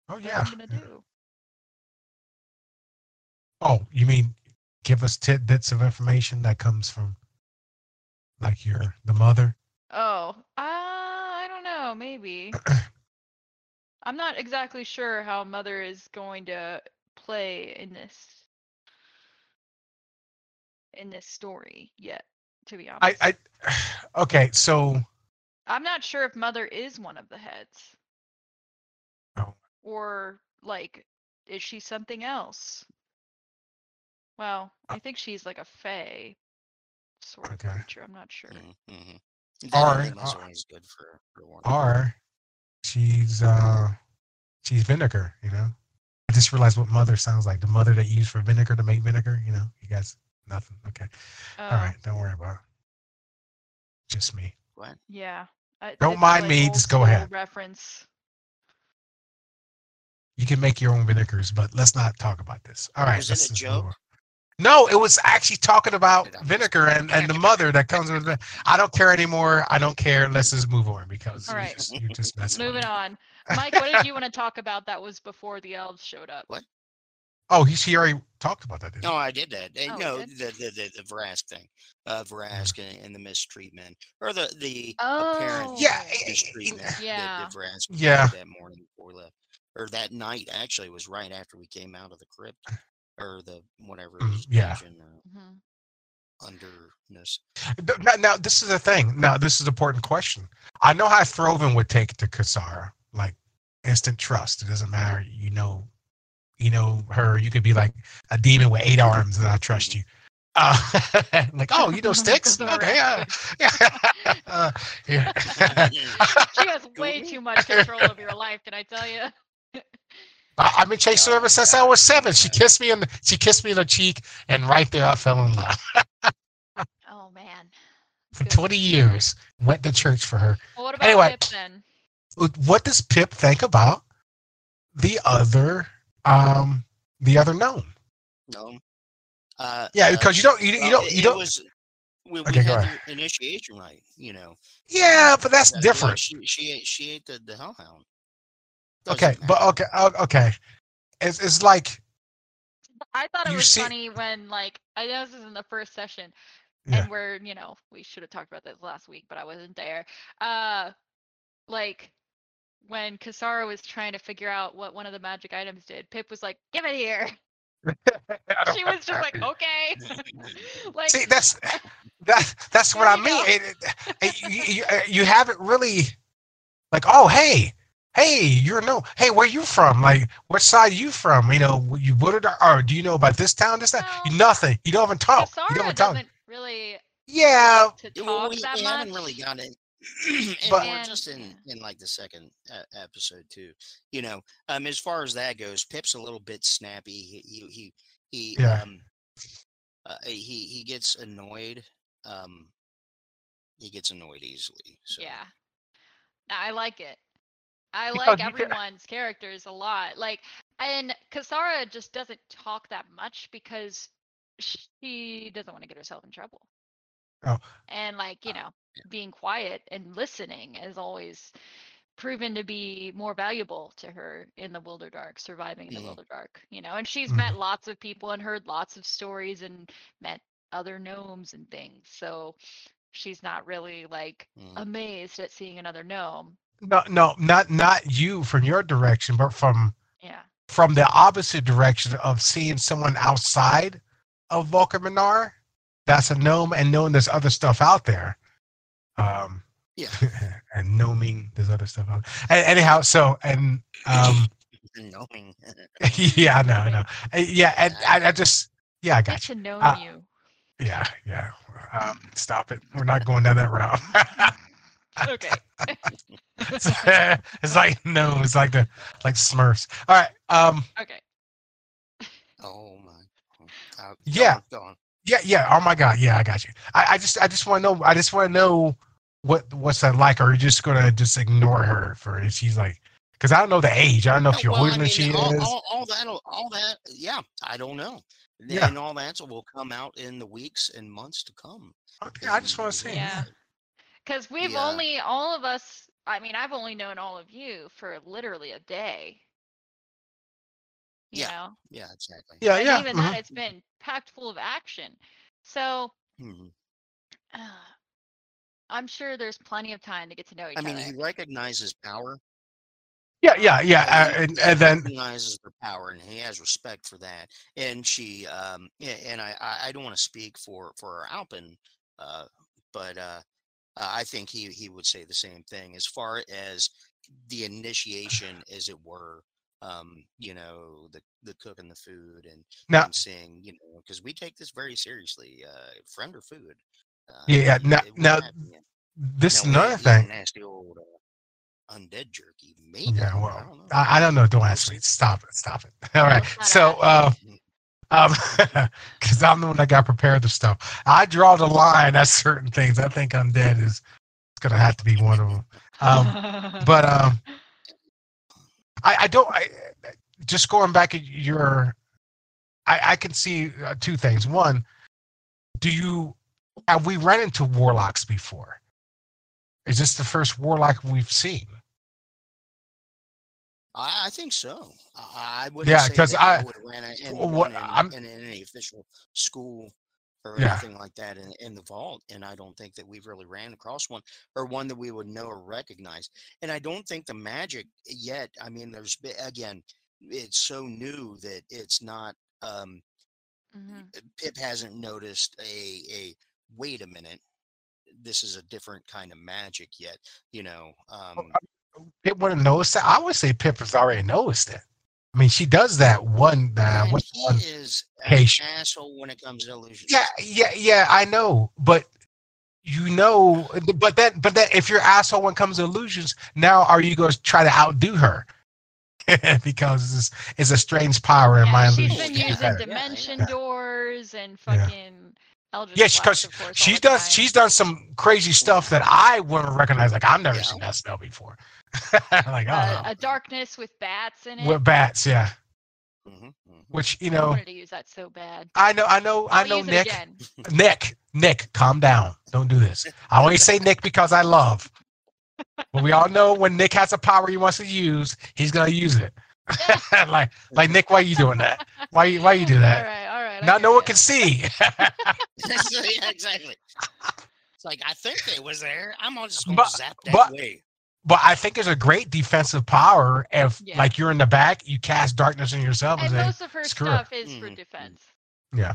Oh that yeah. I'm gonna do. Oh, you mean give us tidbits of information that comes from like your the mother? Oh, uh, I don't know. Maybe. *clears throat* I'm not exactly sure how Mother is going to play in this in this story yet. To be honest, I, I *sighs* okay, so I'm not sure if Mother is one of the heads. Oh. Or like, is she something else? Well, Uh I think she's like a fae sort of creature. I'm not sure. Mm-hmm. Or- or- good for, for or she's uh she's vinegar, you know. I just realized what mother sounds like. The mother that you use for vinegar to make vinegar, you know. You guys nothing. Okay. All Oh, don't worry about it. Just me. What? Yeah. I- Don't it's mind like me, old just go school ahead. Reference. You can make your own vinegars, but let's not talk about this. All right. Was it let's a just joke? move on. No, it was actually talking about Did I miss vinegar and, and the mother that comes with it. I don't care anymore. I don't care. Let's just move on because All you right. just, you just messing with Moving me. on. *laughs* Mike, what did you want to talk about that was before the elves showed up? What? Oh, he, she already talked about that. Didn't No, I did that. Oh, no, did? the the the, the Vrask thing, uh, Vrask and, and the mistreatment, or the the Oh. apparent Yeah, mistreatment that, Yeah. that Vrask Yeah. did that morning before we left, or that night. Actually, was right after we came out of the crypt, or the whatever. Mm, yeah. dungeon, uh, Mhm. underness. Now, now, this is the thing. Now, this is an important question. I know how Throven would take to Kasara, like instant trust. It doesn't matter. You know, you know her. You could be like a demon with eight arms, and I trust you. Uh, *laughs* like, oh, you know *laughs* Styx? Okay, yeah, *laughs* yeah. Uh, yeah. She has way too much control of your life, can I tell you? I- I've been chasing her ever since I was seven. She kissed me in the, she kissed me in the cheek, and right there I fell in love. Oh man. For twenty years, went to church for her. Well, what about Anyway. Pip then? what does Pip think about the other um the other gnome? No. Uh, Yeah, uh, because you don't you, you well, don't you it don't was, we, we go had ahead. initiation right, you know. Yeah, but that's Uh, different. She she ate she ate the, the hellhound. Okay, Doesn't but matter. okay, okay. It's it's like I thought it was see- funny when like I know this is in the first session Yeah. and we're you know we should have talked about this last week but I wasn't there. Uh like when Kasara was trying to figure out what one of the magic items did, Pip was like, "Give it here." *laughs* *laughs* She was just like, "Okay." *laughs* like, See, that's that that's what I mean. It- it- it- you, you, uh, haven't really like, oh hey, hey, you're no, hey, where you from? Like, what side you from? You know, you Woodard or, or do you know about this town? This town? You, nothing. You don't even talk. You don't even talk. really Yeah, like to talk we, that we much. haven't really got it. *clears throat* and But- we're just in in like the second uh, episode too. You know, um, as far as that goes, Pip's a little bit snappy. He he he, he Yeah. um, uh, he he gets annoyed. Um, he gets annoyed easily. So. Yeah. I like it. I Because *laughs* like you can- everyone's characters a lot. Like, and Kasara just doesn't talk that much because she doesn't want to get herself in trouble. Oh. And like, you Oh, know, being quiet and listening has always proven to be more valuable to her in the wilder dark surviving in the wilder dark you know. And she's met lots of people and heard lots of stories and met other gnomes and things. So she's not really like Mm. amazed at seeing another gnome. no, no, not not you from your direction, but from Yeah. from the opposite direction of seeing someone outside of Volcaminar. That's a gnome, and knowing there's other stuff out there. Um, Yeah. *laughs* and gnoming, there's other stuff out. And anyhow, so and um, Knowing. *laughs* *laughs* yeah, no, know, I know. Uh, Yeah, and I, I just yeah, I Get got you. to know Uh, you. Yeah, yeah. Um, stop it. We're not going down that route. Okay. it's, it's like no, it's like the like Smurfs. All right. Um. Okay. oh my. Uh, go Yeah. on, Go on. Yeah. Yeah. Oh my God. Yeah, I got you. I, I just I just want to know. I just want to know what what's that like. Or are you just gonna just ignore her for if she's like? Because I don't know the age. I don't know if Uh, you're well, older I than she all, is. All, all that, all that, yeah, I don't know. Yeah. And all that will come out in the weeks and months to come. Okay, I just want to say. Yeah. Because we've Yeah. only, all of us, I mean, I've only known all of you for literally a day. You Yeah. know? Yeah, exactly. Yeah. and Yeah. even mhm. then, it's been packed full of action. So *sighs* Mhm. uh, I'm sure there's plenty of time to get to know each I mean, other. he recognizes power. Yeah. Yeah. Yeah. and Uh, he- and, and then recognizes the power, and he has respect for that. And she, um, and I, I I don't want to speak for for Alpin, uh, but uh, uh, I think he he would say the same thing as far as the initiation, as it were. Um, you know, the the cooking the food and Now- and seeing, you know, because we take this very seriously. Uh, friend or food. Uh, Yeah, now- now, this is another thing. Nasty old uh, undead jerky. Maybe. Yeah. I Well, don't know. I, I don't know. Don't ask me. Stop it. Stop it. *laughs* All right. So. Uh, um, *laughs* because I'm the one that got prepared the stuff. I draw the line at certain things. I think undead is gonna have to be one of them. Um, but um, I, I don't. I, just going back at your, I, I can see uh, two things. One, do you have we run into warlocks before? Is this the first warlock we've seen? I, I think so. I, I would. Yeah, 'cause I- would have ran in, Well, what- in, I'm- in, in any official school or Yeah. anything like that in, in the vault, and I don't think that we've really ran across one or one that we would know or recognize. And I don't think the magic yet. I mean, there's be- again, it's so new that it's not. Um, Mhm. Pip hasn't noticed a a wait a minute. This is a different kind of magic yet, you know. Um, Pip wouldn't notice that. I would say Pip has already noticed it. I mean, she does that one. Uh, and what's he one? is an asshole when it comes to illusions. Yeah, yeah, yeah. I know, but you know, but then, but then, if you're asshole when it comes to illusions, now are you going to try to outdo her? *laughs* because it's, it's a strange power in Yeah, my she's illusion. been using yeah, dimension yeah. doors and fucking Yeah, she- 'cause Blast, of course, all She's done. time. She's done some crazy stuff that I wouldn't recognize. Like I've never Yeah. seen that spell before. *laughs* like Uh, oh, a darkness with bats in it. with bats, yeah. Mhm, mhm. Which you I know, wanted to use that so bad. I know, I know, I I'll know. Nick, again. *laughs* Nick, Nick, calm down. Don't do this. I only say Nick because I love. But we all know when Nick has a power he wants to use, he's gonna use it. *laughs* like, like Nick, why are you doing that? Why you, why you do All that? Right, all right. I Now hear no one can *laughs* see. *laughs* So, yeah, exactly. It's like I think they was there. I'm all just gonna But- zap that but- way. but I think there's a great defensive power if Yeah. like you're in the back, you cast darkness on yourself and, And say, most of her screw it. stuff is for Mhm. defense. Yeah.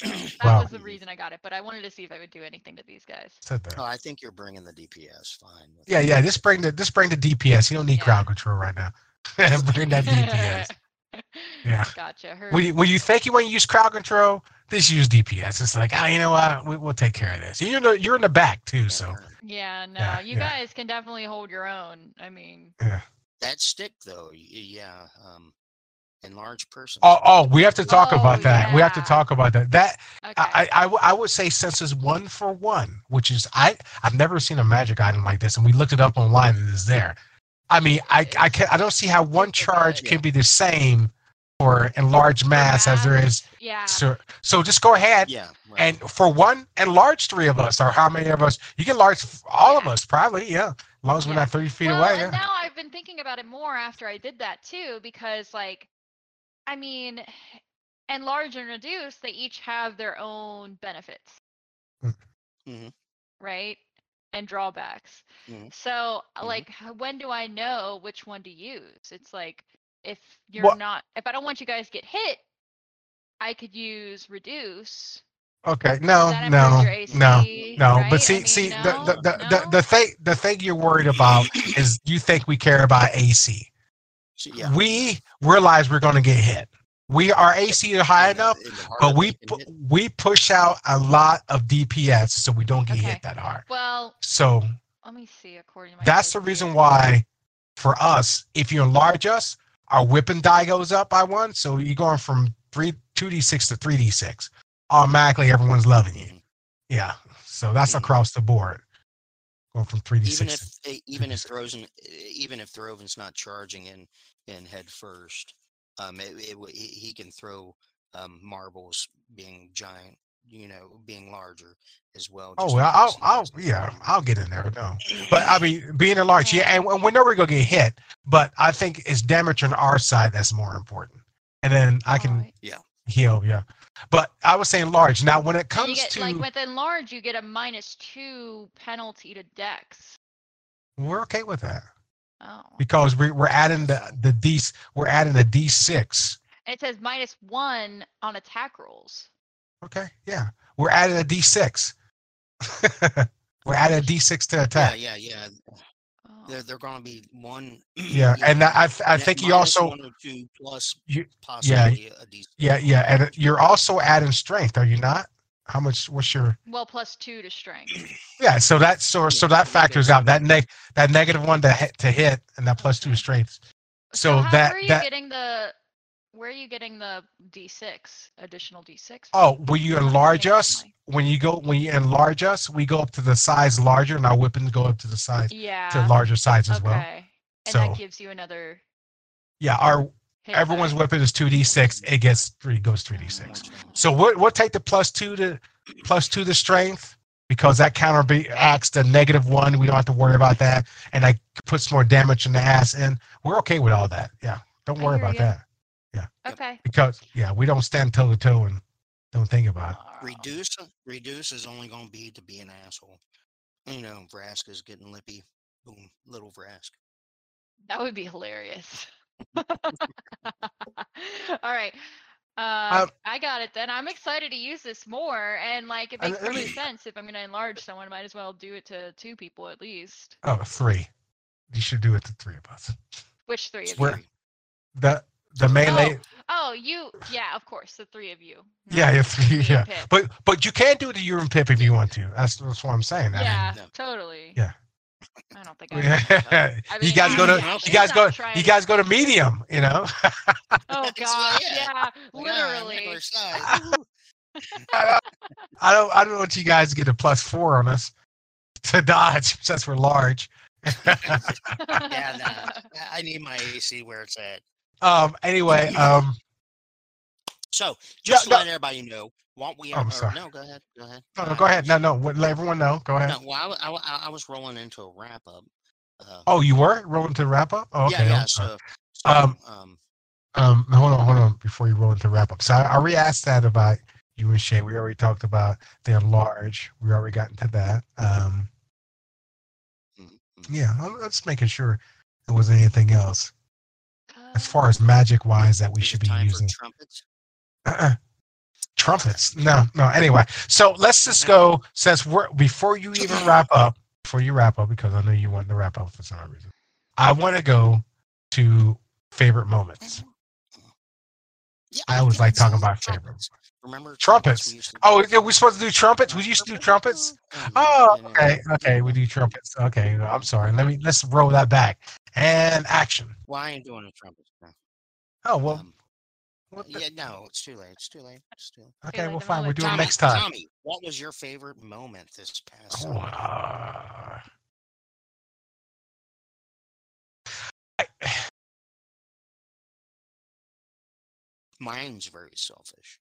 So *clears throat* that Wow. was the reason I got it, but I wanted to see if I would do anything to these guys. sit. Oh, I think you're bringing the DPS fine. Yeah, yeah. Just bring the just bring the DPS. You don't need Yeah. crowd control right now. *laughs* bring that DPS. Yeah. *laughs* Gotcha. Her, When you, when you think you want to use crowd control, This use DPS. It's like, oh, you know what? We, we'll take care of this. You're in the, you're in the back too, so yeah, no, Yeah, you yeah. guys can definitely hold your own. I mean, Yeah. that stick though, yeah, um, enlarged person. Oh, oh, we have to talk Oh, about that. We have to talk about that. That okay. I would say since it's one for one, which is I I've never seen a magic item like this, and we looked it up online and it's there. I mean, I I can I don't see how one charge good. can be the same for enlarged mass as there is. yeah. So so just go ahead yeah, right. and for one enlarge three of us or how many of us you can enlarge all of us probably yeah as long as we're Yeah. not three feet well, away. and Yeah. now I've been thinking about it more after I did that too, because like, I mean, enlarge and reduce, they each have their own benefits, Mhm. right? And drawbacks. So, uh, Mhm. like, when do I know which one to use? It's like if you're Well- not, if I don't want you guys to get hit, I could use reduce. Okay, no, no, improves your no, no. right? But see, mean, see, the, no, the, the, the, no? the thing, the thing you're worried about is you think we care about AC. Yeah, We realize we're going to get hit. We our AC is high enough, in the heart but we pu- we push out a lot of DPS so we don't get Okay. hit that hard. Well, So let me see. According to my that's the notes reason here. why, for us, if you enlarge us, our weapon die goes up by one. So you're going from three two d six to three d six. Automatically, everyone's loving you. Mhm. Yeah. So that's Mhm. across the board. Going from three d even six. if even if Throven even if Throven's not charging in in head first, um, it, it, w- he he can throw um marbles being giant, you know, being larger as well. Oh just well, I'll, I'll, has- yeah, I'll get in there. No, but I *laughs* mean, being enlarged, yeah, and we know we're gonna get hit, but I think it's damage on our side that's more important. And then I can yeah heal, yeah. But I was saying large. Now, when it And comes you get to, like with enlarge, you get a minus two penalty to dex. we're okay with that Oh, because we, we're adding the the d we're adding the d six. it says minus one on attack rolls. Okay, yeah, we're adding a d six. *laughs* we're adding a d six to attack. yeah, yeah. Oh. They're they're going to be one. *clears throat* Yeah, you and know, I, I, I think you also one or two plus you- possibly a decent. Yeah, yeah, and you're also adding strength, are you not? How much? What's your? Well, plus two to strength. *clears throat* Yeah, so that so so that factors out that neg that negative one to hit to hit and that plus two strength. So how, that- where are you that- getting the where are you getting the d6 additional d6? Oh, when you enlarge us, when you go when you enlarge us, we go up to the size larger, and our weapons go up to the size Yeah. to larger size as okay. well. And So- that gives you another. Yeah, our everyone's die. weapon is two d six. It gets three goes three d six. Oh, so we'll we'll take the plus two to plus two to strength because that counteracts the negative one. We don't have to worry about that, and that puts more damage in the ass. And we're okay with all that. Yeah, don't worry about ya. that Yeah. Okay. because yeah, we don't stand toe to toe and don't think about. it. Oh, Reduce reduce is only going to be to be an asshole. You know, Vrask is getting lippy. Boom, little Vrask. That would be hilarious. *laughs* All right. Uh, Um, I got it then. I'm excited to use this more. And like, it Uh, makes let perfect me- sense. If I'm going to enlarge someone, I might as well do it to two people at least. Oh, three. You should do it to three of us. Which three of Where- you? The the melee. Oh, you. Yeah, of course. The three of you. Yeah, not yeah, three, yeah. But but you can do it to you and Pip if you want to. That's that's what I'm saying. I mean, Yeah, totally. Yeah. I don't think *laughs* I. would. Yeah. I you guys go to you guys go trying you guys go to medium, you know. *laughs* Oh That's gosh, yeah. yeah, Like, ah, literally. regular size. Woo. I don't I don't want you guys to get a plus four on us *laughs* to dodge since we're large. yeah, nah, I- I need my AC where it's at. um anyway, um So Yeah, just to no- let everybody know, won't we? Oh, I'm or- sorry. No, go ahead. Go ahead. no, no, go ahead. No, no, let everyone know. Go ahead. No, well, I, I, I, I was rolling into a wrap up. Uh, Oh, you were rolling to wrap up? Oh, okay. yeah, yeah. So, so Um, um, Um, hold on, hold on, before you roll into wrap up. So I already asked that about you and Chey. We already talked about the enlarge. We already got into that. Um, mm, Yeah, I'm just making sure there wasn't anything else as Uh, far as magic wise that we Is should be using. trumpets. Uh-uh. Trumpets. No, no. Anyway, so let's just go since we're before you even wrap up, before you wrap up, because I know you want to wrap up for some reason. I want to go to favorite moments. Yeah, I always like talking about trumpets. Remember Trumpets. we used to Oh, are we supposed to do trumpets? We used to do trumpets. Oh, okay, okay. We do trumpets. Okay, I'm sorry. Let me let's roll that back and action. Why ain't doing the trumpets now? Oh well. Um, what the- yeah, no, it's too late. It's too late. It's too late. okay, like well, the fine. We're moment. doing it Tommy, next time. Tommy, what was your favorite moment this past? Oh, summer? uh, I, *sighs* Mine's very selfish.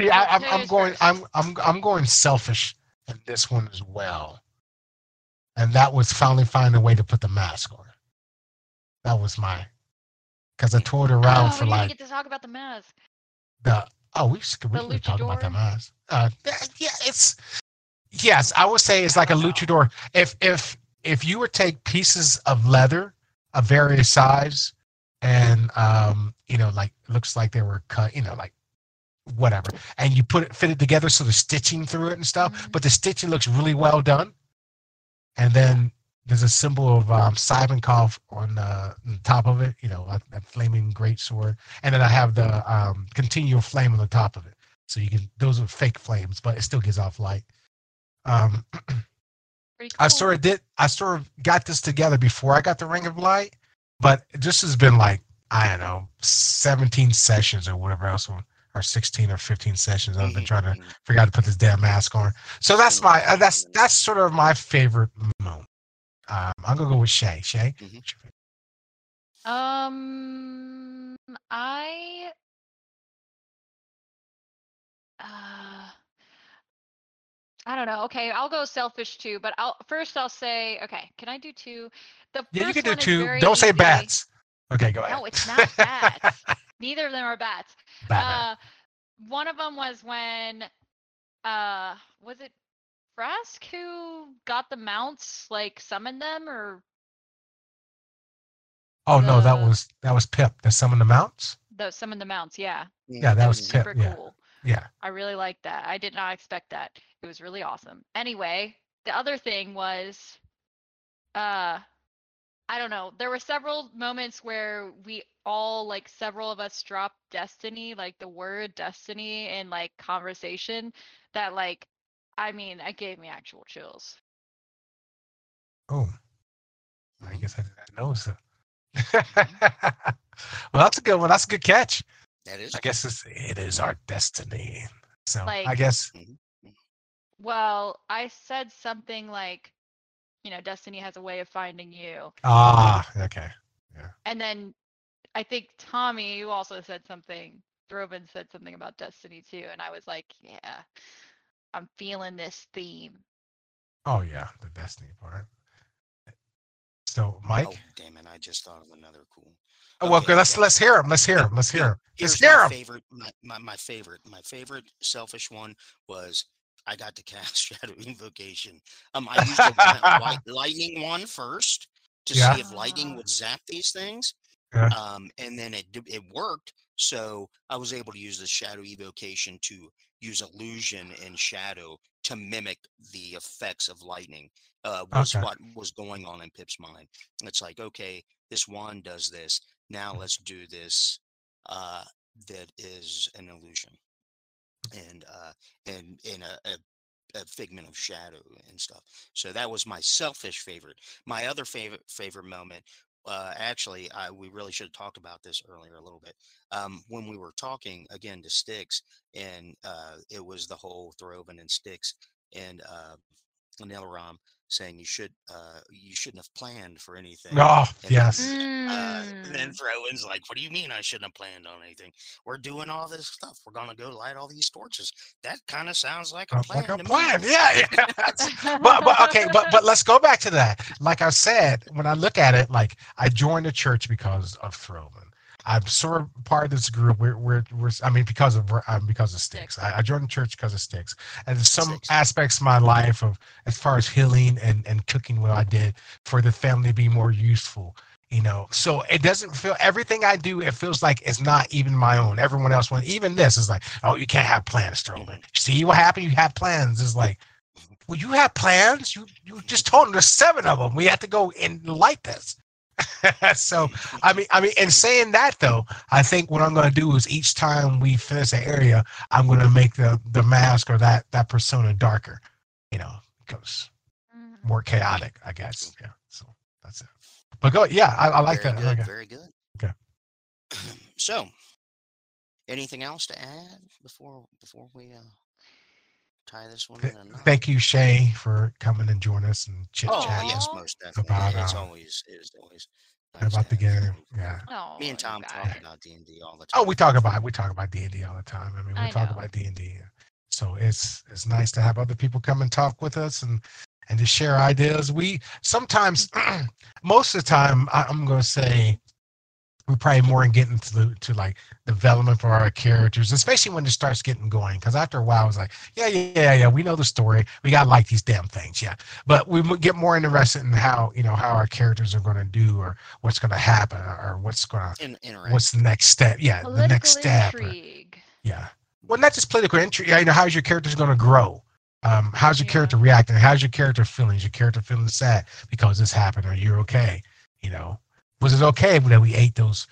See, I, I'm, I'm going. first? I'm, I'm, I'm going selfish in this one as well, and that was finally finding a way to put the mask on. That was my, because I toured around oh, for like get to talk about the mask. the. Oh, we should we can talk about the mask. Uh, yeah, it's yes. I would say it's like a luchador. If if if you would take pieces of leather of various size and um you know like looks like they were cut you know like whatever and you put it fit it together so the stitching through it and stuff Mhm. but the stitching looks really well done and then there's a symbol of um Sivankov on the, on the top of it you know a, a flaming great sword and then I have the um continual flame on the top of it so you can those are fake flames but it still gives off light um *clears throat* Pretty I sort of did. I sort of got this together before I got the Ring of Light, but this has been like I don't know, seventeen sessions or whatever else, or, sixteen or fifteen sessions. I've been trying to Mhm. figure out to put this damn mask on. So that's my uh, that's that's sort of my favorite moment. Um, I'm gonna go with Chey. Chey, Mhm. what's your favorite? Um, I. Uh, I don't know. Okay, I'll go selfish too, but I'll first I'll say okay. Can I do two? The yeah, you can do two. Don't say bats. Okay, go ahead. No, it's not bats. *laughs* Neither of them are bats. Batman. Uh, one of them was when, uh, was it Vrask who got the mounts, like summoned them, or oh no, that the- was that was Pip. That summoned the mounts. the summoned the mounts? Yeah, Yeah, that that was was Pip. super Yeah, cool. yeah. I really liked that. I did not expect that. It was really awesome. Anyway, the other thing was, uh, I don't know. There were several moments where we all, like, several of us dropped destiny, like the word destiny in like conversation that, like, I mean, it gave me actual chills. Oh, I mm-hmm. guess I didn't notice it. Mm-hmm. *laughs* well, that's a good one. That's a good catch. That is. I guess it's, it is our destiny. So I guess mm-hmm. Well, I said something like, you know, destiny has a way of finding you. ah okay. Yeah. And then I think Tommy, you also said something. Throven said something about Destiny too, and I was like, yeah, I'm feeling this theme. Oh yeah, the destiny part. So Mike, Oh damn it! I just thought of another cool. oh, well, okay. Let's okay. let's hear him. Let's hear him. Let's hear him. Let's hear my him. favorite. My, my my favorite. My favorite selfish one was I got to cast *laughs* Shadow Evocation. Um, I used li- light, *laughs* lightning one first to Yeah. see if lightning would zap these things. Yeah. Um, and then it it worked. So I was able to use the Shadow Evocation to use illusion and shadow to mimic the effects of lightning. Uh, was Okay. what was going on in Pip's mind. It's like, okay, this wand does this. Now let's do this. Uh, that is an illusion, and uh, and in a, a, a figment of shadow and stuff. So that was my selfish favorite. My other favorite favorite moment. Uh, actually, I, we really should have talked about this earlier a little bit. Um, when we were talking again to Styx, and uh, it was the whole Throven and Styx and uh, Nelaram saying you should uh, you shouldn't have planned for anything. Oh And yes. then, uh, and then Mm. Throven's like, "What do you mean I shouldn't have planned on anything? We're doing all this stuff. We're gonna go light all these torches. That kind of sounds like a Sounds plan." like a to plan. Me. Yeah, yeah. *laughs* but but *laughs* okay, but but let's go back to that. Like I said, when I look at it, like I joined the church because of Throven. I'm sort of part of this group. We're, we're, we're I mean, because of um, because of Styx. I, I joined the church because of Styx, and some Styx. aspects of my life of as far as healing and and cooking what I did for the family to be more useful. You know, so it doesn't feel everything I do. It feels like it's not even my own. Everyone else, when even this is like, oh, you can't have plans, Strowman. See what happened? You have plans. It's like, well, you have plans. You you just told them there's seven of them. We have to go and light this. *laughs* so I mean, I mean, in saying that though, I think what I'm going to do is each time we finish an area, I'm going to make the the mask or that that persona darker. You know, because Mhm. more chaotic, I guess. Yeah. So that's it. But go, yeah, I, I like very that. Good, like that. Very good. Okay. *clears throat* So, anything else to add before before we uh, tie this one Th- in? a knot? Thank you, Chey, for coming and joining us and chit Oh chat yes, most definitely. About, it's uh, always it is always nice about the game. Yeah. Oh, Me and Tom guys. talk about D and D all the time. Oh, we talk about we talk about D and D all the time. I mean, we I talk know. about D and D. So it's it's nice to have other people come and talk with us and and to share ideas. We sometimes, *clears throat* most of the time, I, I'm going to say we probably more in getting to the to like development for our characters, especially when it starts getting going. Because after a while, it's like, yeah, yeah, yeah, yeah, we know the story. We got to like these damn things, yeah. But we get more interested in how you know how our characters are going to do or what's going to happen or what's going to In, interact. what's the next step. Yeah, the next step. or- intrigue. yeah. Well, not just political intrigue. Yeah, you know, how's your character's going to grow? Um, how's your Yeah. character reacting? How's your character feeling? Is your character feeling sad because this happened? Are you okay? You know, was it okay that we ate those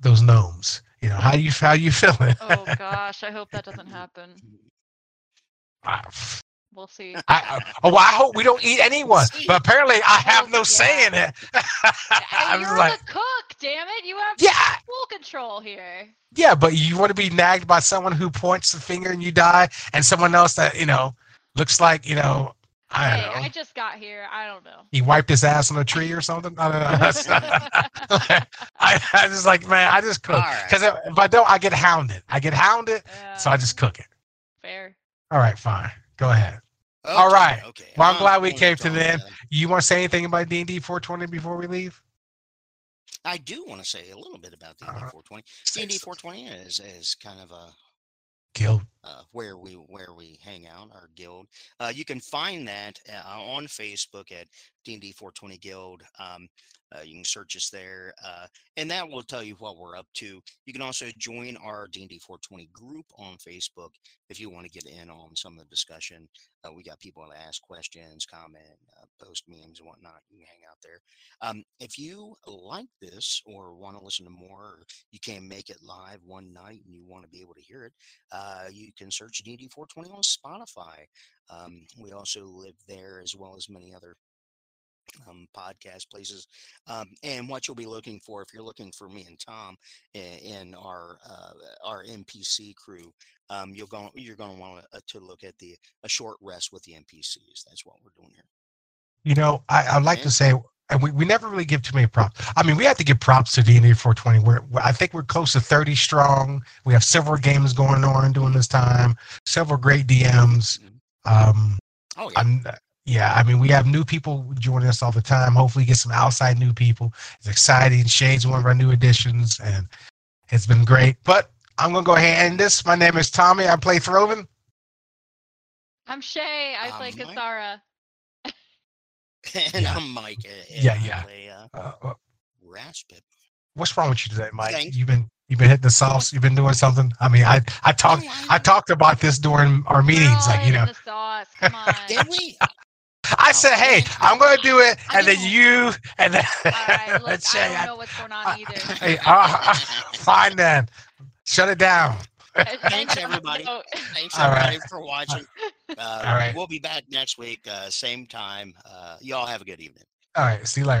those gnomes? You know, how you how you feeling? Oh *laughs* gosh, I hope that doesn't happen. I, We'll see. I, uh, oh, I hope we don't eat anyone. *laughs* But apparently, I have no Oh, say in it. *laughs* I You're like, the cook, damn it! You have yeah, full control here. yeah. But you want to be nagged by someone who points the finger and you die, and someone else that you know looks like you know. I don't Hey, know. I just got here. I don't know. he wiped his ass on a tree or something. I don't know. *laughs* I, I just like, man, I just cook All right. because if I don't, I get hounded. I get hounded, so I Uh, just cook it. fair. All right, fine. Go ahead. Okay, all right. Okay. Well, I'm glad we came to talk the end. then. You want to say anything about D and D 420 before we leave? I do want to say a little bit about D and D Uh-huh. 420. D and D 420 is is kind of a Guild. Uh, where we where we hang out, our guild. Uh, you can find that uh, on Facebook at D and D 420 Guild. Um, uh, you can search us there, uh, and that will tell you what we're up to. You can also join our D and D 420 group on Facebook if you want to get in on some of the discussion. Uh, we got people that ask questions, comment, post memes, and whatnot. You can hang out there. Um, if you like this or want to listen to more, or you can't make it live one night and you want to be able to hear it, uh, you can search D&D 420 on Spotify. Um, we also live there as well as many other um, podcast places. Um, and what you'll be looking for, if you're looking for me and Tom in, in our uh, our NPC crew, um, you're going you're going to want to look at the a short rest with the NPCs. That's what we're doing here. You know, I, I'd like to say, and we, we never really give too many props. I mean, we have to give props to D&D 420. We're, we're- I think we're close to 30 strong. We have several games going on during this time, several great DMs. Um, Oh yeah. I'm, yeah, I mean, we have new people joining us all the time. Hopefully, get some outside new people. It's exciting. Chey's one of our new additions, and it's been great. But I'm gonna go ahead and end this. My name is Tommy. I play Throven. I'm Chey. I Um, play Mike? Kasara. *laughs* and Yeah. I'm Mike. and Yeah, yeah. play, uh, Uh, uh, Raspit. what's wrong with you today, Mike? Thank- You've been you've been hitting the sauce. You've been doing something. I mean, I I talked Oh, I talked about this during our meetings. Like you know, the sauce. Come *laughs* on. Did we? I said, hey, I'm gonna do it, I and then you, and then All right. *laughs* Look, Chey, I don't know what's going on either. Hey, uh, fine then. Shut it down. And- *laughs* Thanks, everybody. oh, Thanks All everybody right. for watching. *laughs* Uh, All right. We'll be back next week, uh, same time. Uh, y'all have a good evening. All right. See you later.